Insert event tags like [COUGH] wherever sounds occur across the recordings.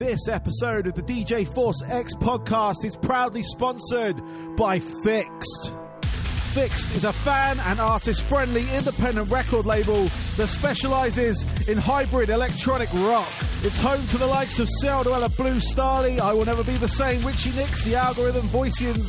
This episode of the DJ Force X podcast is proudly sponsored by FiXT. FiXT is a fan and artist friendly independent record label that specializes in hybrid electronic rock. It's home to the likes of Celldweller Blue Stahli, I Will Never Be the Same, Richie Nix, The Algorithm, Voicians,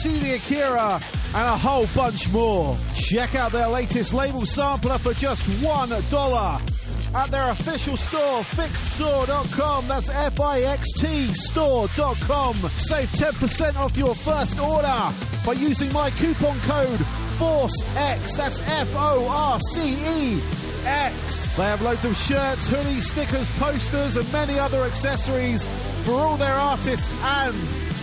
CD Akira, and a whole bunch more. Check out their latest label sampler for just $1 at their official store, fixtstore.com. That's F I X T store.com. Save 10% off your first order by using my coupon code FORCEX. That's F O R C E X. They have loads of shirts, hoodies, stickers, posters, and many other accessories for all their artists and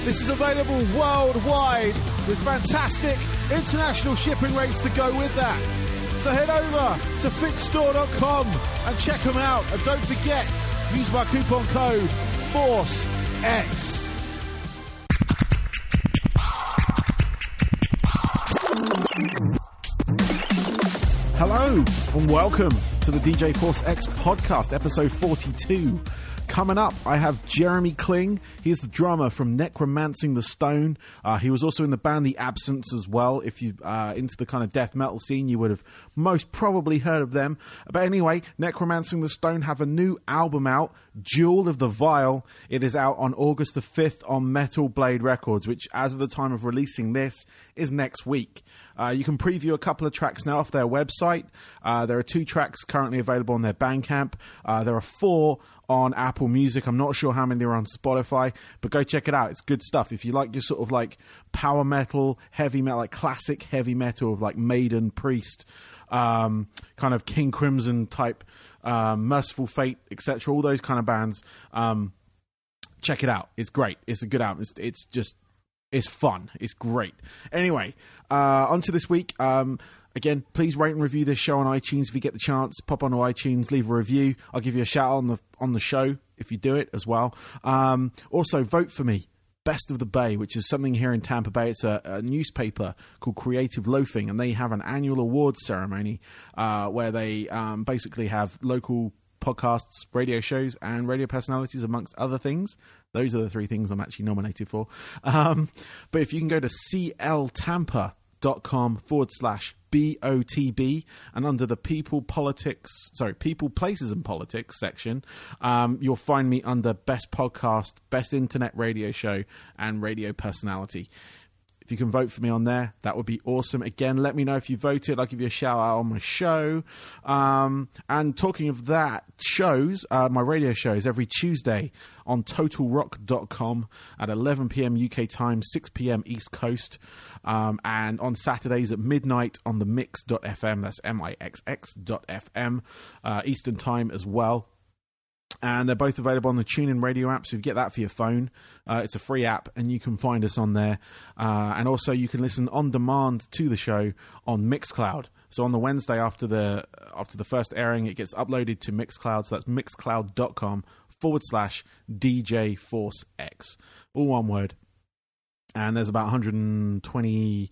this is available worldwide with fantastic international shipping rates to go with that. So head over to fixtstore.com and check them out. And don't forget, use my coupon code FORCEX. Hello and welcome to the DJ Force X podcast, episode 42. Coming up, I have Jeremy Kling. He's the drummer from Necromancing the Stone. Uh, he was also in the band The Absence as well. If you uh, into the kind of death metal scene, you would have most probably heard of them. But anyway, Necromancing the Stone have a new album out, Jewel of the Vial. It is out on August the 5th on Metal Blade Records, which, as of the time of releasing this, is next week. Uh, you can preview a couple of tracks now off their website. Uh, there are two tracks currently available on their Bandcamp. Uh, there are four on Apple Music. I'm not sure how many are on Spotify, but go check it out. It's good stuff. If you like your sort of like power metal, heavy metal, like classic heavy metal of like Maiden, Priest, um, kind of King Crimson type, um, Mercyful Fate, etc. All those kind of bands. Um, check it out. It's great. It's a good album. It's, it's just it's fun. It's great. Anyway, uh, on to this week. Um, again, please rate and review this show on iTunes if you get the chance. Pop onto iTunes, leave a review. I'll give you a shout on the on the show if you do it as well. Um, also, vote for me. Best of the Bay, which is something here in Tampa Bay. It's a, a newspaper called Creative Loafing, and they have an annual awards ceremony uh, where they um, basically have local podcasts, radio shows, and radio personalities, amongst other things. Those are the three things I'm actually nominated for. Um, but if you can go to cltampa.com forward slash BOTB and under the people politics, sorry, people, places and politics section, um, you'll find me under best podcast, best internet radio show, and radio personality. If you can vote for me on there, that would be awesome. Again, let me know if you voted. I'll give you a shout out on my show. Um, and talking of that, shows, uh, my radio shows every Tuesday on totalrock.com at 11 p.m. UK time, 6 p.m. East Coast. Um, and on Saturdays at midnight on the mix.fm, that's M I X X.fm, uh, Eastern time as well and they're both available on the TuneIn Radio app. So you get that for your phone. Uh, it's a free app, and you can find us on there. Uh, and also, you can listen on demand to the show on Mixcloud. So on the Wednesday after the after the first airing, it gets uploaded to Mixcloud. So that's mixcloud.com forward slash DJ Force X, all one word. And there's about 120.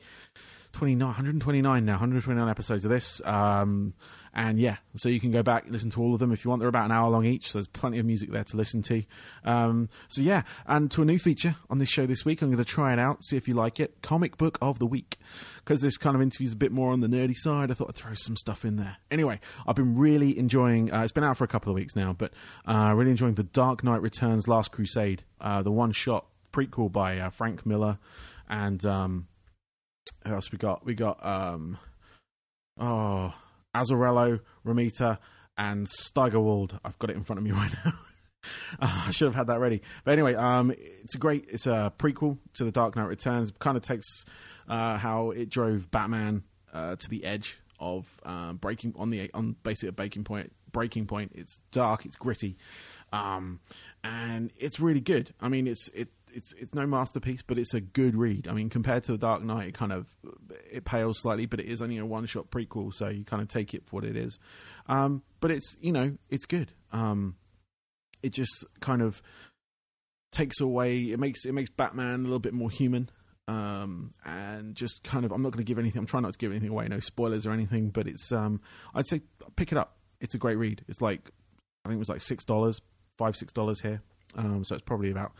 29, 129 now, 129 episodes of this. Um, and yeah, so you can go back and listen to all of them if you want. They're about an hour long each, so there's plenty of music there to listen to. Um, so yeah, and to a new feature on this show this week, I'm going to try it out, see if you like it. Comic book of the week, because this kind of interview's a bit more on the nerdy side. I thought I'd throw some stuff in there. Anyway, I've been really enjoying. Uh, it's been out for a couple of weeks now, but uh, really enjoying the Dark Knight Returns: Last Crusade, uh, the one shot prequel by uh, Frank Miller, and um, who else we got? We got um, oh Azzarello, Romita, and Steigerwald. I've got it in front of me [LAUGHS] right now. uh, I should have had that ready. But anyway, um, it's a great, it's a prequel to The Dark Knight Returns. It kind of takes uh, how it drove Batman uh, to the edge of um, breaking on the on basically a breaking point. Breaking point. It's dark. It's gritty, um, and it's really good. I mean, it's it it's it's no masterpiece, but it's a good read. I mean, compared to the Dark Knight, it kind of it pales slightly, but it is only a one shot prequel, so you kind of take it for what it is. Um, but it's you know it's good. Um, it just kind of takes away it makes it makes Batman a little bit more human. Um, and just kind of I'm not going to give anything. I'm trying not to give anything away, no spoilers or anything. But it's um, I'd say pick it up. It's a great read. It's like I think it was like six dollars, five six dollars here Um, so it's probably about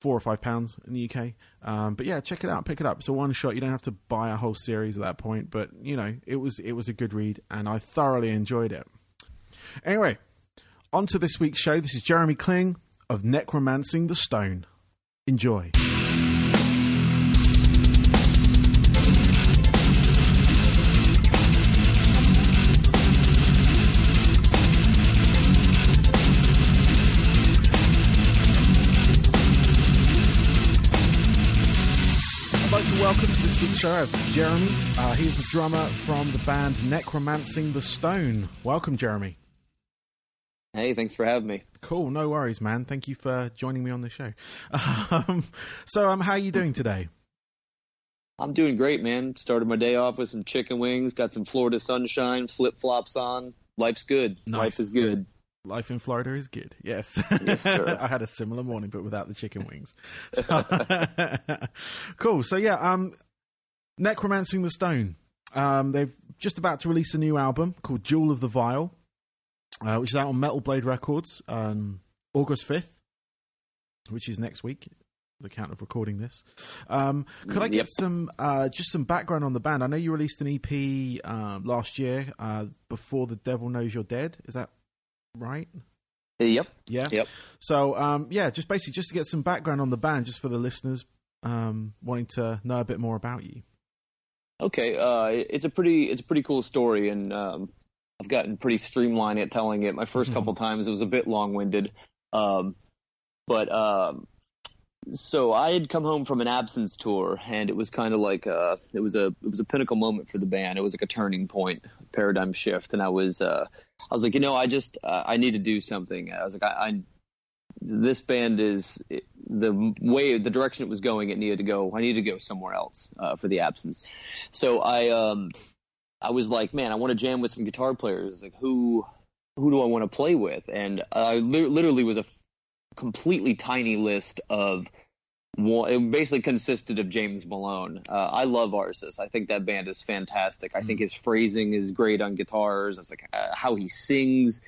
four or five pounds in the UK. Um, but yeah, check it out, pick it up. It's a one shot. You don't have to buy a whole series at that point. But you know, it was it was a good read, and I thoroughly enjoyed it. Anyway, on to this week's show. This is Jeremy Kling of Necromancing the Stone. Enjoy. Show I have Jeremy. Uh, he's the drummer from the band Necromancing the Stone. Welcome, Jeremy. Hey, thanks for having me. Cool, no worries, man. Thank you for joining me on the show. [LAUGHS] Um, so, um, how are you doing today? I'm doing great, man. Started my day off with some chicken wings, got some Florida sunshine, flip flops on. Life's good. Nice. Life is good. Life in Florida is good. Yes. Yes, sir. [LAUGHS] I had a similar morning, but without the chicken wings. [LAUGHS] cool. So yeah, um, Necromancing the Stone. Um, they've just about to release a new album called Jewel of the Vial, uh, which is out on Metal Blade Records on August fifth, which is next week. The count of recording this. Um, could I get Yep. some uh, just some background on the band? I know you released an EP um, last year uh, before the Devil Knows You're Dead. Is that right? Yep. Yeah. Yep. So um, yeah, just basically just to get some background on the band, just for the listeners um, wanting to know a bit more about you. Okay. Uh, it's a pretty it's a pretty cool story, and um, I've gotten pretty streamlined at telling it. My first couple [LAUGHS] times it was a bit long winded, um, but um, so I had come home from an absence tour, and it was kind of like uh, it was a it was a pinnacle moment for the band. It was like a turning point, paradigm shift, and I was uh, I was like, you know, I just uh, I need to do something. I was like, I, I this band is the way the direction it was going. It needed to go. I needed to go somewhere else uh, for the absence. So I um I was like, man, I want to jam with some guitar players. Like who who do I want to play with? And I li- literally was a f- completely tiny list of one, it basically consisted of James Malone. Uh, I love Arsis. I think that band is fantastic. I think his phrasing is great on guitars. It's like uh, how he sings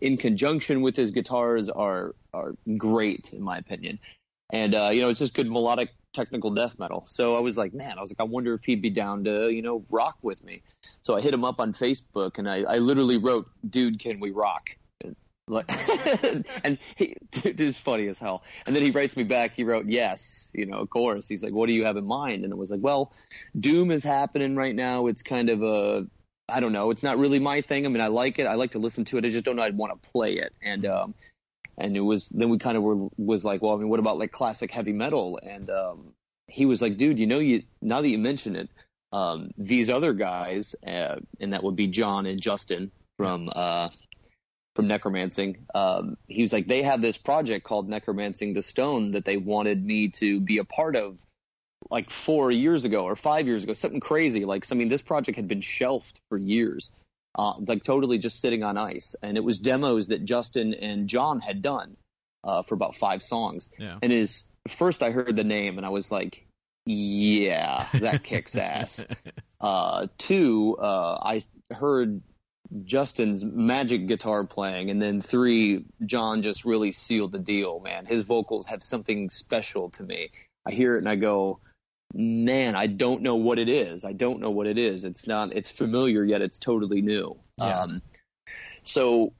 in conjunction with his guitars are are great in my opinion. And uh, you know, it's just good melodic technical death metal. So I was like, man, I was like, I wonder if he'd be down to you know rock with me. So I hit him up on Facebook and I, I literally wrote, dude, can we rock? And, like, [LAUGHS] and he, [LAUGHS] it is funny as hell. And then he writes me back. He wrote, yes, you know, of course. He's like, what do you have in mind? And it was like, well, Doom is happening right now. It's kind of a, I don't know. It's not really my thing. I mean, I like it. I like to listen to it. I just don't know I'd want to play it. And, um, and it was, then we kind of were, was like, well, I mean, what about like classic heavy metal? And, um, he was like, dude, you know, you, now that you mention it, um, these other guys, uh, and that would be John and Justin from uh, from Necromancing. Um, he was like, they have this project called Necromancing the Stone that they wanted me to be a part of, like four years ago or five years ago, something crazy. Like, I mean, this project had been shelved for years, uh, like totally just sitting on ice, and it was demos that Justin and John had done uh, for about five songs. Yeah. And his first, I heard the name, and I was like, yeah, that kicks ass. [LAUGHS] Uh, two, uh, I heard Justin's magic guitar playing, and then three, John just really sealed the deal. Man, his vocals have something special to me. I hear it and I go, man, I don't know what it is. I don't know what it is. It's not. It's familiar yet it's totally new. Yeah. Um, so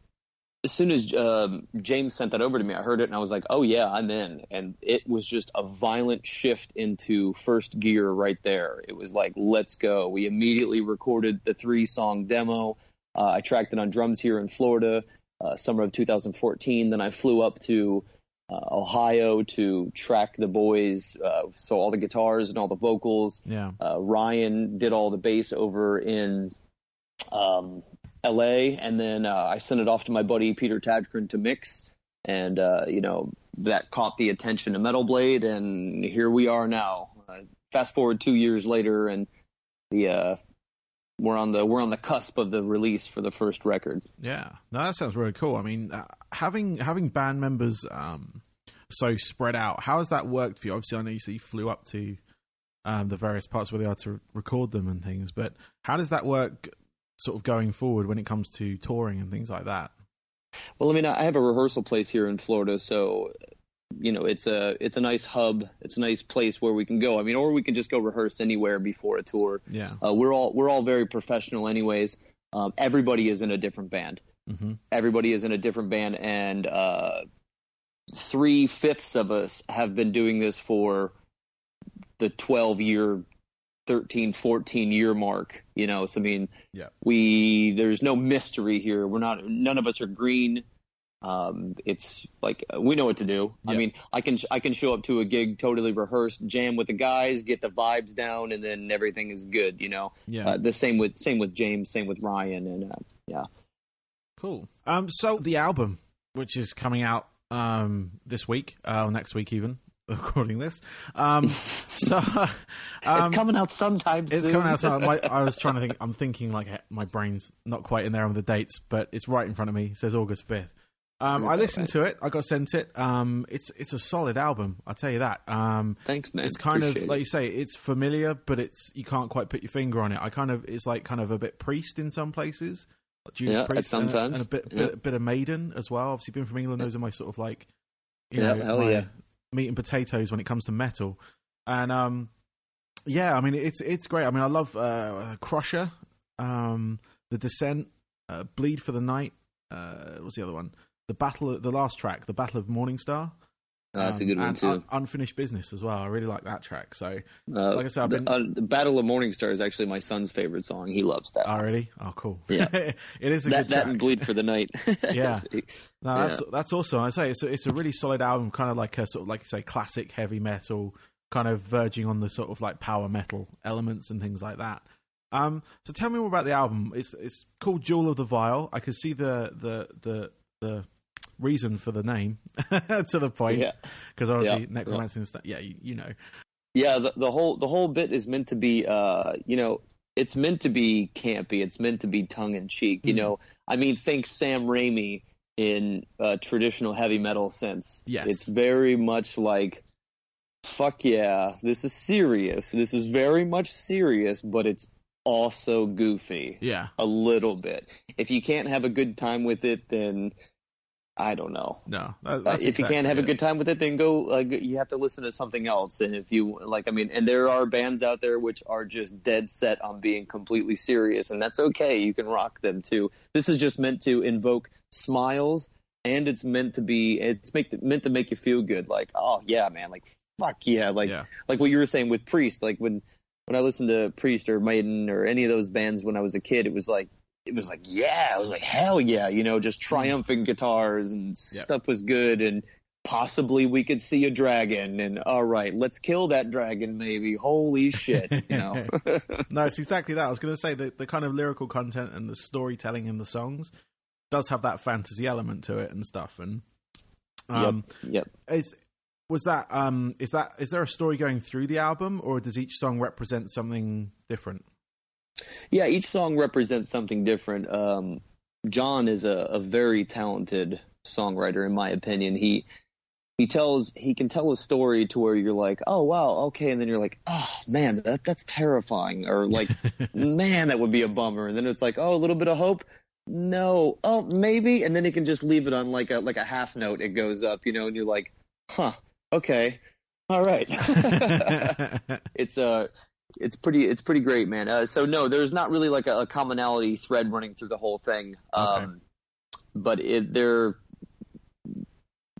as soon as um, James sent that over to me, I heard it and I was like, "Oh yeah, I'm in." And it was just a violent shift into first gear right there. It was like, "Let's go!" We immediately recorded the three-song demo. Uh, I tracked it on drums here in Florida, uh, summer of 2014. Then I flew up to Ohio to track the boys, uh, so all the guitars and all the vocals. Yeah. Uh, Ryan did all the bass over in um, L.A. and then uh, I sent it off to my buddy Peter Tägtgren to mix, and uh, you know that caught the attention of Metal Blade, and here we are now. Uh, fast forward two years later, and the uh, we're on the we're on the cusp of the release for the first record. Yeah, no, that sounds really cool. I mean, uh, having having band members um, so spread out, how has that worked for you? Obviously, I know you said you flew up to um, the various parts where they are to record them and things, but how does that work, sort of going forward when it comes to touring and things like that? Well, I mean, I have a rehearsal place here in Florida, so you know, it's a it's a nice hub. It's a nice place where we can go. I mean, or we can just go rehearse anywhere before a tour. Yeah. Uh, we're all we're all very professional, anyways. Um, everybody is in a different band. Hmm Everybody is in a different band, and uh, three fifths of us have been doing this for the 12 year 13 14 year mark you know? So i mean Yeah. we there's no mystery here. We're not none of us are green. Um it's like uh, we know what to do. I mean i can i can show up to a gig totally rehearsed jam with the guys get the vibes down and then everything is good you know? Yeah. uh, the same with same with james same with ryan and uh, yeah Cool. Um, so the album, which is coming out um this week, uh, or next week even, [LAUGHS] recording this. Um, [LAUGHS] so um, it's coming out sometime It's soon. coming out. So my, I was trying to think. [LAUGHS] I'm thinking like my brain's not quite in there on the dates, but it's right in front of me. It says August fifth. Um, I That's listened to it. I got sent it. Um, it's it's a solid album. I'll tell you that. Um, Thanks, man. it's kind Appreciate of it. like you say. It's familiar, but it's you can't quite put your finger on it. I kind of it's like kind of a bit priest in some places. Judas Yeah, Priest and a- sometimes. and a bit, Yeah. bit bit of Maiden as well. Obviously, being from England, those are my sort of like you Yeah, know yeah. meat and potatoes when it comes to metal. And um, yeah, I mean it's it's great. I mean I love uh, Crusher, um, the Descent, uh, Bleed for the Night. Uh, what's the other one? The battle, the last track, the Battle of Morningstar. Oh, that's a Um, good one too. Un- Unfinished Business as well. I really like that track. So, Uh, like I said, been- uh, Battle of Morningstar is actually my son's favorite song. He loves that. oh one. really? Oh, cool. [LAUGHS] Yeah. it is a that good that and Bleed for the Night. [LAUGHS] Yeah. [LAUGHS] No, Yeah. that's that's awesome. I say it's a, it's a really solid album, kind of like a sort of like you say classic heavy metal, kind of verging on the sort of like power metal elements and things like that. Um, so tell me more about the album. It's it's called Jewel of the Vial. I could see the the the the reason for the name [LAUGHS] to the point yeah. because obviously Yeah, necromancy and stuff. Yeah, you, you know. Yeah, the, the whole the whole bit is meant to be, uh, you know, it's meant to be campy. It's meant to be tongue in cheek. You Mhm. know, I mean, think Sam Raimi in uh, traditional heavy metal sense. Yes. it's very much like, fuck yeah, this is serious. This is very much serious, but it's also goofy Yeah, a little bit. If you can't have a good time with it, then I don't know. no. that- Uh, if you can't exactly have a good time with it, then go. Like, you have to listen to something else. And if you like, I mean, and there are bands out there which are just dead set on being completely serious, and that's okay. You can rock them too. This is just meant to invoke smiles, and it's meant to be. It's make, meant to make you feel good. Like, oh yeah, man. Like, fuck yeah. Like, yeah, like what you were saying with Priest. Like when when I listened to Priest or Maiden or any of those bands when I was a kid, it was like it was like yeah, it was like hell yeah, you know, just triumphant guitars and Yep. stuff was good and possibly we could see a dragon and all right, let's kill that dragon maybe. Holy shit, you know. [LAUGHS] no, it's exactly that. I was going to say the the kind of lyrical content and the storytelling in the songs does have that fantasy element to it and stuff. And um, yep. is was that um is that is there a story going through the album or does each song represent something different? Yeah, each song represents something different. Um, John is a, a very talented songwriter, in my opinion. He he tells he can tell a story to where you're like, oh wow, okay, and then you're like, oh man, that that's terrifying, or like, [LAUGHS] man, that would be a bummer, and then it's like, oh, a little bit of hope. No, oh maybe, and then he can just leave it on like a like a half note. It goes up, you know, and you're like, huh, okay, all right. [LAUGHS] [LAUGHS] it's uh it's pretty it's pretty great man. Uh, so no there's not really like a, a commonality thread running through the whole thing. Um but it they're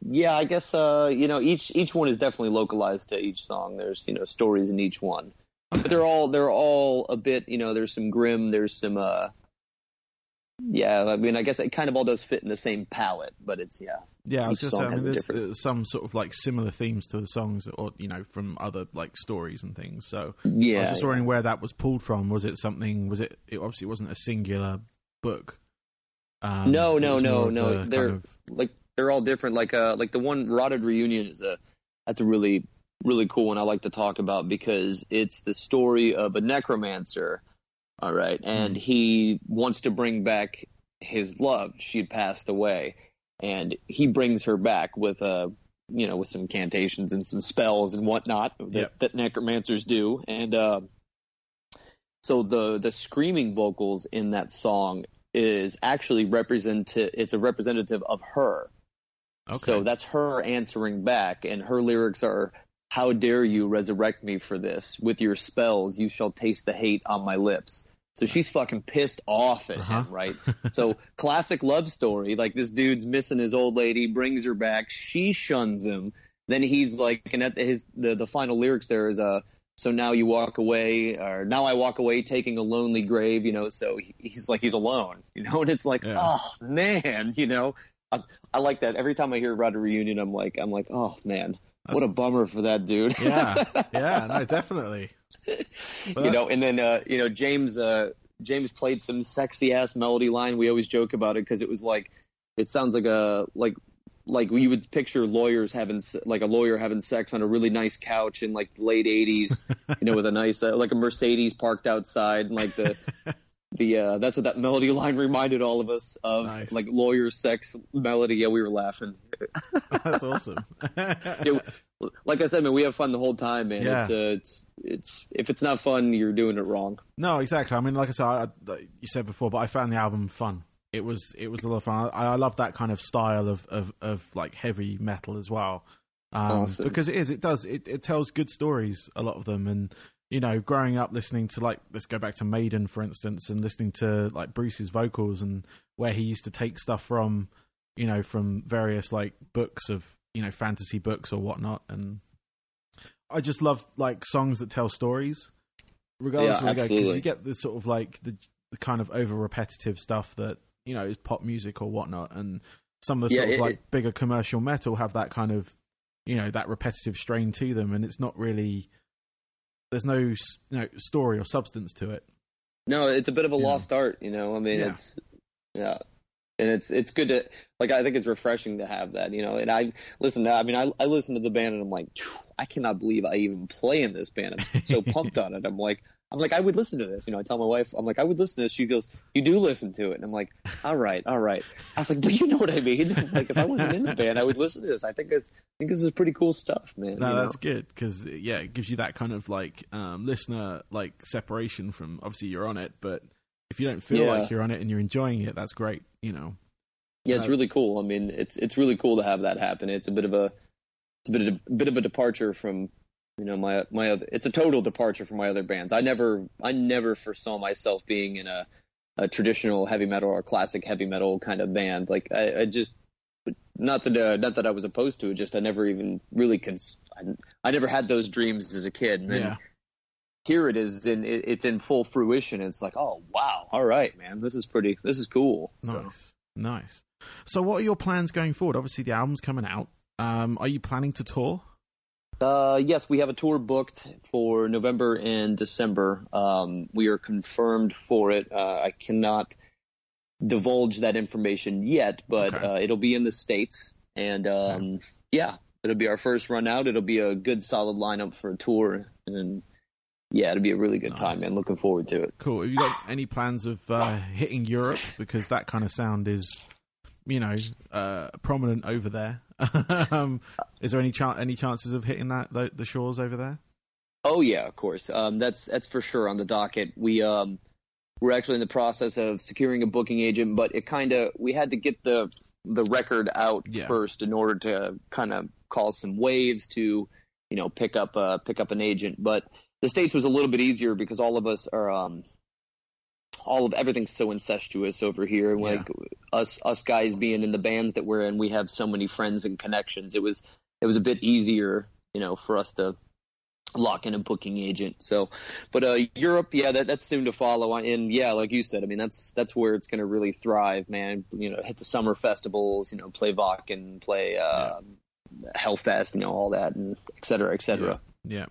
yeah i guess uh you know each each one is definitely localized to each song. There's you know stories in each one. But they're all they're all a bit you know there's some grim there's some uh yeah i mean i guess it kind of all does fit in the same palette but it's yeah yeah, I was just saying. I mean, there's, there's some sort of like similar themes to the songs, or you know, from other like stories and things. So yeah I was just yeah. wondering where that was pulled from. Was it something? Was it? It obviously wasn't a singular book. Um, No, no, no, no, they're- of- like they're all different. Like uh like the one Rotted Reunion is a that's a really really cool one I like to talk about because it's the story of a necromancer. All right, and he wants to bring back his love. She had passed away, and he brings her back with a you know with some incantations and some spells and whatnot that, Yep. that necromancers do. And uh, so the the screaming vocals in that song is actually represent it's a representative of her. Okay. So that's her answering back, and her lyrics are, "How dare you resurrect me for this? With your spells, you shall taste the hate on my lips." So she's fucking pissed off at Uh-huh. him, right? [LAUGHS] so classic love story. Like this dude's missing his old lady, brings her back. She shuns him. Then he's like, and at his the the final lyrics there is uh, so now you walk away, or now I walk away taking a lonely grave, you know. So he, he's like he's alone, [LAUGHS] you know, and it's like, Yeah. oh man, you know. I, I like that. Every time I hear about a reunion, I'm like, I'm like, oh man, what a bummer for that dude. yeah, [LAUGHS] yeah, no, definitely. [LAUGHS] You know, and then uh, you know James uh, James played some sexy ass melody line. We always joke about it because it was like it sounds like a like like we would picture lawyers having s- like a lawyer having sex on a really nice couch in like the late '80s, you know, with a nice uh, like a Mercedes parked outside, and like the [LAUGHS] the uh, that's what that melody line reminded all of us of, Nice. like lawyer sex melody. Yeah, we were laughing. [LAUGHS] That's awesome. [LAUGHS] Yeah, like I said, man, we have fun the whole time, man. Yeah. It's uh, it's it's if it's not fun, you're doing it wrong. No, exactly. I mean, like I said, I, I- you said before, but I found the album fun. It was it was a lot of fun. I, I love that kind of style of, of, of like heavy metal as well, um, Awesome. because it is. It does. It, it tells good stories. A lot of them, and you know, growing up listening to like let's go back to Maiden for instance, and listening to like Bruce's vocals and where he used to take stuff from, you know, from various like books of you know fantasy books or whatnot, and I just love like songs that tell stories, regardless Yeah, of where you go, because you get the sort of like the, the kind of over repetitive stuff that you know is pop music or whatnot, and some of the Yeah, sort of it- like it- bigger commercial metal have that kind of you know that repetitive strain to them, and it's not really there's no you know story or substance to it. No, it's a bit of a Yeah. lost art, you know. I mean, Yeah. it's yeah, and it's it's good to like. I think it's refreshing to have that, you know. And I listen. To, I mean, I I listen to the band and I'm like, "Phew, I cannot believe I even play in this band. I'm so [LAUGHS] pumped on it. I'm like. I'm like, I would listen to this. You know, I tell my wife, I'm like, I would listen to this. She goes, You do listen to it. And I'm like, All right, all right. I was like, But you know what I mean? [LAUGHS] like, if I wasn't in the band, I would listen to this. I think it's I think this is pretty cool stuff, man. No, you know? that's good because yeah, it gives you that kind of like um, listener like separation from obviously you're on it, but if you don't feel Yeah. like you're on it and you're enjoying it, that's great. You know. Yeah, it's Uh, really cool. I mean, it's it's really cool to have that happen. It's a bit of a it's a bit of a bit of a departure from you know my my other. It's a total departure from my other bands. I never I never foresaw myself being in a a traditional heavy metal or classic heavy metal kind of band. Like I, I just not that uh, not that I was opposed to it. Just I never even really cons. I, I never had those dreams as a kid. And then Yeah. Here it is in it, it's in full fruition. It's like oh wow, all right, man, this is pretty. This is cool. So. Nice, nice. So, what are your plans going forward? Obviously, the album's coming out. Um, are you planning to tour? Uh, yes, we have a tour booked for November and December. Um, we are confirmed for it. Uh, I cannot divulge that information yet, but Okay. uh, it'll be in the states, and um, yeah, it'll be our first run out. It'll be a good, solid lineup for a tour, and yeah, it'll be a really good time, Nice. man. Looking forward to it. Cool. Have you got any plans of uh, hitting Europe because that kind of sound is, you know, uh, prominent over there? [LAUGHS] um, is there any chan any chances of hitting that the, the shores over there? Oh yeah, of course. Um, that's that's for sure on the docket. We um, we're actually in the process of securing a booking agent, but it kind of we had to get the the record out Yeah. first in order to kind of cause some waves to you know pick up uh, pick up an agent. But the states was a little bit easier because all of us are um, all of everything's so incestuous over here. and Yeah. Like us us guys being in the bands that we're in, we have so many friends and connections. It was it was a bit easier, you know, for us to lock in a booking agent. So, but uh, Europe, yeah, that, that's soon to follow. And yeah, like you said, I mean, that's that's where it's going to really thrive, man. You know, hit the summer festivals, you know, play Vok and play uh, Hellfest, you know, all that, and et cetera, et cetera. Yeah,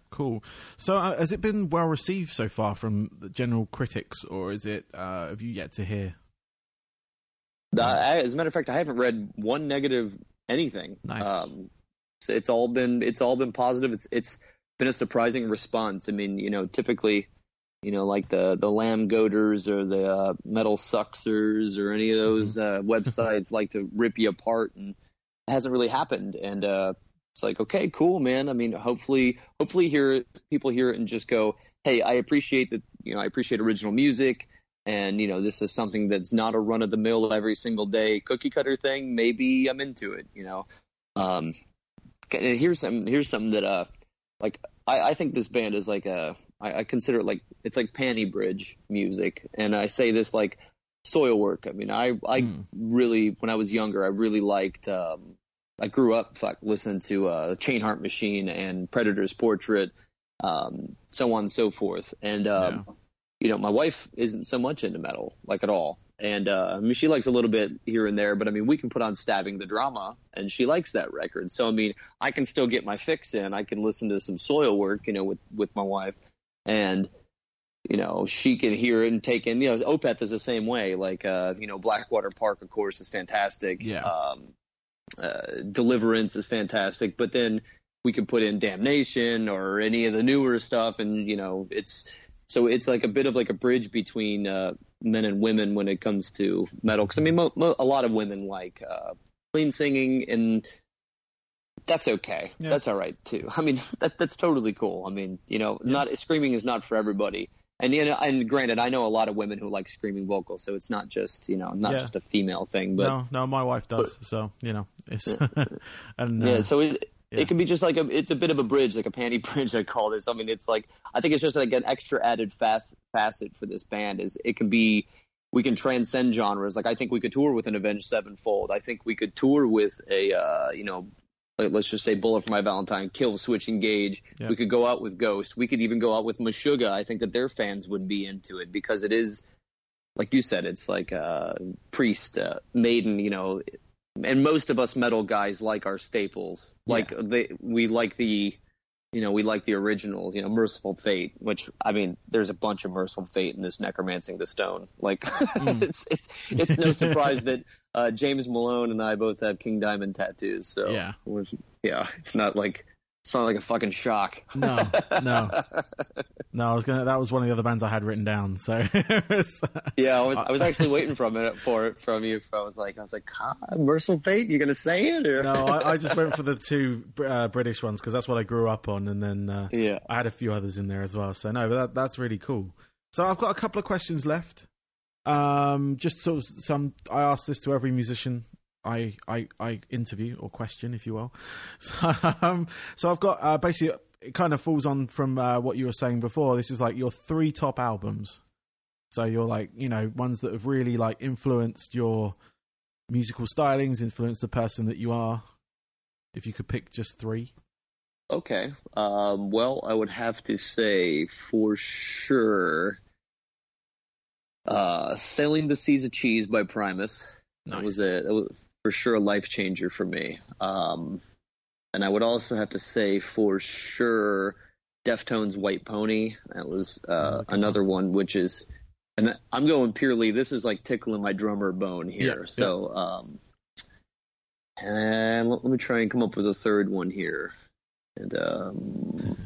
cool. So, uh, has it been well received so far from the general critics, or is it? Uh, have you yet to hear? Uh, I, as a matter of fact, I haven't read one negative anything. Nice. Um, so it's all been it's all been positive. It's it's been a surprising response. I mean, you know, typically, you know, like the the Lamb Goaters or the uh, Metal Sucksers or any of those uh, websites [LAUGHS] like to rip you apart, and it hasn't really happened. And uh, it's like, okay, cool, man. I mean, hopefully, hopefully, hear people hear it and just go, hey, I appreciate that. You know, I appreciate original music. and you know this is something that's not a run of the mill every single day cookie cutter thing, maybe I'm into it. You know, um, here's some here's something that uh like I, I think this band is like a I, I consider it like it's like panty bridge music, and I say this like Soilwork. I mean, I I Hmm. really when I was younger, I really liked. Um, I grew up like listening to uh, Chainheart Machine and Predator's Portrait, um, so on and so forth. And um, you know, my wife isn't so much into metal, like at all. And uh, I mean, she likes a little bit here and there, but I mean, we can put on Stabbing the Drama, and she likes that record. So I mean, I can still get my fix in. I can listen to some Soilwork, you know, with with my wife, and you know, she can hear it and take in. You know, Opeth is the same way. Like, uh, you know, Blackwater Park, of course, is fantastic. Yeah. Um, uh, Deliverance is fantastic, but then we could put in Damnation or any of the newer stuff, and you know, it's so it's like a bit of like a bridge between uh, men and women when it comes to metal. Because I mean, mo- mo- a lot of women like uh, clean singing, and that's okay. Yeah. That's all right too. [LAUGHS] I mean, that that's totally cool. I mean, you know, not screaming is not for everybody. And you know, and granted, I know a lot of women who like screaming vocals, so it's not just you know not Yeah. just a female thing, but no, no, my wife does. so you know, it's [LAUGHS] [LAUGHS] and uh, yeah, so it yeah. it can be just like a it's a bit of a bridge, like a panty [LAUGHS] bridge. I call this. I mean, it's like I think it's just like an extra added fast facet for this band. Is it can be we can transcend genres. Like I think we could tour with an Avenged Sevenfold. I think we could tour with a uh, you know. Like, Let's just say Bullet for My Valentine, Killswitch Engage. Yeah. We could go out with Ghost. We could even go out with Meshuggah. I think that their fans would be into it because it is, like you said, it's like uh, Priest, uh, Maiden, you know, and most of us metal guys like our staples. Like they, we like the, you know, we like the originals. You know, Mercyful Fate, which I mean, there's a bunch of Mercyful Fate in this Necromancing the Stone. Like, [LAUGHS] it's it's it's no surprise that uh, James Malone and I both have King Diamond tattoos. So Yeah. yeah, it's not like it's not like a fucking shock. no, no, no. I was gonna. That was one of the other bands I had written down. So [LAUGHS] Yeah, I was I was actually waiting [LAUGHS] from it for it from you. I was like I was like, Mercyful Fate, You're gonna say it or no, I, I just went for the two uh, British ones because that's what I grew up on, and then uh, yeah. I had a few others in there as well. So no, but that, that's really cool. So I've got a couple of questions left. Um, just sort of some. I ask this to every musician I I, I interview or question, if you will. [LAUGHS] um, so I've got uh, basically it kind of falls on from uh, what you were saying before. This is like your three top albums. So you're like you know ones that have really like influenced your musical stylings, influenced the person that you are. If you could pick just three. Okay. Um, well, I would have to say for sure, uh, "Sailing the Seas of Cheese" by Primus. That was a that was for sure a life changer for me. Um, and I would also have to say for sure, Deftones' "White Pony." That was uh, Okay. another one, which is, and I'm going purely. This is like tickling my drummer bone here. Yeah, so, um, and let, let me try and come up with a third one here. And um,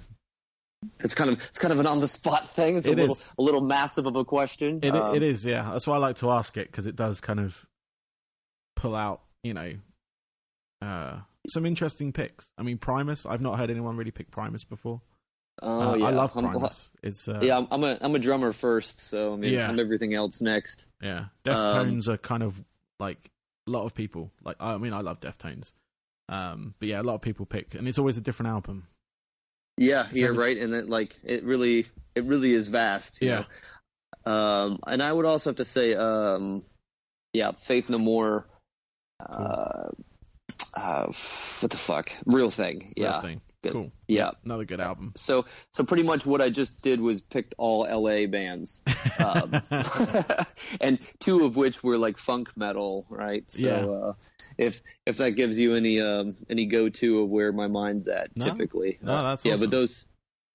it's kind of it's kind of an on the spot thing. It's a It little is. a little massive of a question. It, Um, it is, yeah. That's why I like to ask it because it does kind of pull out, you know, uh, some interesting picks. I mean, Primus. I've not heard anyone really pick Primus before. Oh Uh, yeah, I love I'm- Primus. It's uh, yeah, I'm, I'm a I'm a drummer first, so I mean Yeah. I'm everything else next. yeah. Um, Deftones are kind of like a lot of people. Like, I mean, I love Deftones. Um, but yeah, a lot of people pick, and it's always a different album. Yeah, It's yeah, right. And it like it really it really is vast. You Yeah. Know? Um, and I would also have to say, um, yeah, Faith No More. Uh, uh, what the fuck? Real thing. Real Yeah. thing. Good. Cool. Yeah. Another good album. So so pretty much what I just did was picked all LA bands. Um, [LAUGHS] [LAUGHS] and two of which were like funk metal, right? So Yeah. uh, if if that gives you any um any go to of where my mind's at No. typically. No, Uh, that's yeah, but those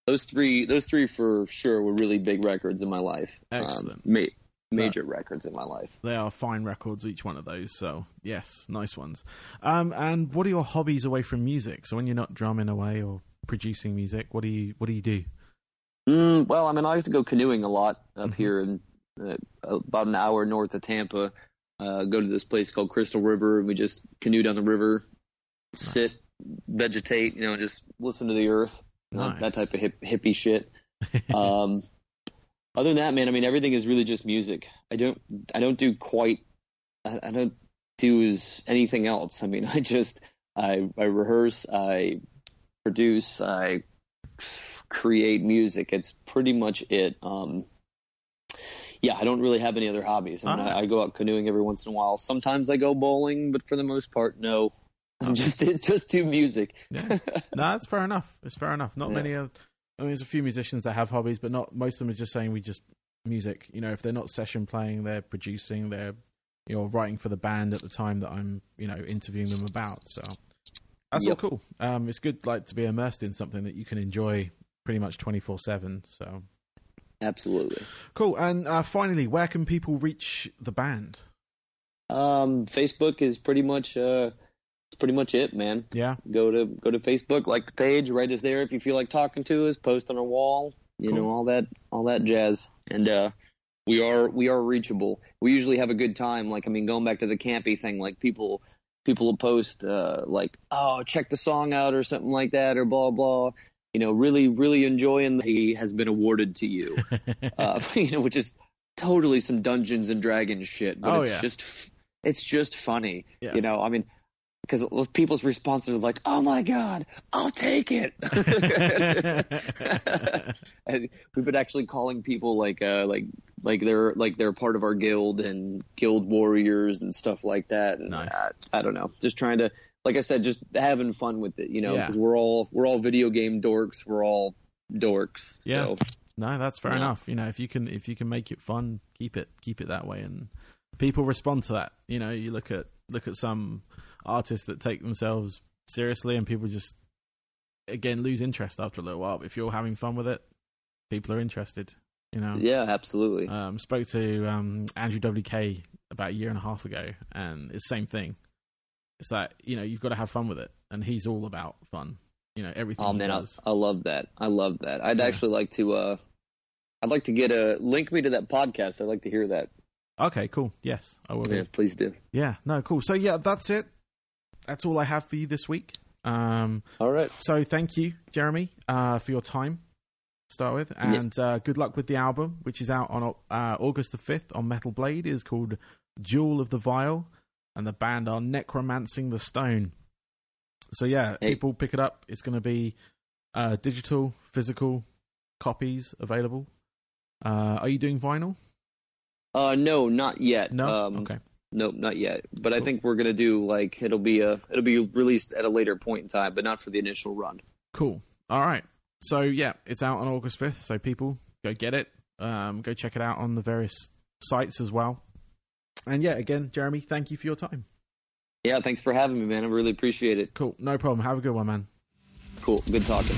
those three those three for sure were really big records in my life. Um, Excellent. ma- major records in my life. they are fine records, each one of those. So yes, nice ones. Um, and what are your hobbies away from music? So when you're not drumming away or producing music, what do you what do you do? Mm, well, I mean, I used to go canoeing a lot up Mhm. here in uh, about an hour north of Tampa. Uh, go to this place called Crystal River, and we just canoe down the river, sit, vegetate, you know, just listen to the earth, Nice. that type of hip, hippie shit. [LAUGHS] um, other than that, man, I mean, everything is really just music. I don't, I don't do quite, I, I don't do as anything else. I mean, [LAUGHS] I just, I, I rehearse, I produce, I create music. It's pretty much it. Um, yeah, I don't really have any other hobbies. I mean, I, I go out canoeing every once in a while. Sometimes I go bowling, but for the most part, no. I'm [LAUGHS] just just do music. Yeah. no, that's fair enough. It's fair enough. Not Yeah. many. Of, I mean, there's a few musicians that have hobbies, but not most of them are just saying we just music. You know, if they're not session playing, they're producing. They're you know writing for the band at the time that I'm you know interviewing them about. So that's Yep. all cool. Um, it's good like to be immersed in something that you can enjoy pretty much twenty four seven. So Absolutely. cool. And uh, finally, where can people reach the band? Um, Facebook is pretty much uh, it's pretty much it, man. Yeah. Go to go to Facebook, like the page, write us there if you feel like talking to us. Post on our wall, you Cool. know all that all that jazz. And uh, we are we are reachable. We usually have a good time. Like I mean, going back to the campy thing, like people people will post uh, like, oh, check the song out or something like that, or blah blah. You know, really really enjoying. He has been awarded to you. [LAUGHS] uh, [LAUGHS] you know, which is totally some Dungeons and Dragons shit, but Oh, it's yeah. just it's just funny. Yes. You know, I mean, because people's responses are like, "Oh my god, I'll take it." [LAUGHS] [LAUGHS] and we've been actually calling people like uh like like they're like they're part of our guild and guild warriors and stuff like that. And Nice. I, I don't know, just trying to like I said, just having fun with it. You know, Yeah. because we're all we're all video game dorks. We're all dorks. Yeah. So, No, that's fair Yeah. enough. You know, if you can if you can make it fun, keep it keep it that way, and people respond to that. You know, you look at look at some artists that take themselves seriously, and people just again lose interest after a little while. But if you're having fun with it, people are interested. You know, yeah, absolutely. um, spoke to um, Andrew WK about a year and a half ago, and it's the same thing. It's that you know you've got to have fun with it, and he's all about fun. You know everything. Oh man, I. I love that. I love that. I'd Yeah. actually like to. uh I'd like to get a link me to that podcast. I'd like to hear that. Okay, cool. Yes, I will. Yeah, please do. Yeah, no, cool. So yeah, that's it. That's all I have for you this week. Um, All right. so thank you, Jeremy, uh, for your time. To start with, and uh, good luck with the album, which is out on uh, August the fifth on Metal Blade. It is called Jewel of the Vial, and the band are Necromancing the Stone. So yeah, Hey. people pick it up. It's going to be uh, digital, physical copies available. Uh, are you doing vinyl? Uh, no, not yet. No. Um, okay. Nope, not yet. But I think we're gonna do like it'll be a it'll be released at a later point in time, but not for the initial run. Cool. All right. So yeah, it's out on August fifth. So people go get it. Um, go check it out on the various sites as well. And yeah, again, Jeremy, thank you for your time. Yeah, thanks for having me, man. I really appreciate it. Cool. No problem. Have a good one, man. Cool. Good talking.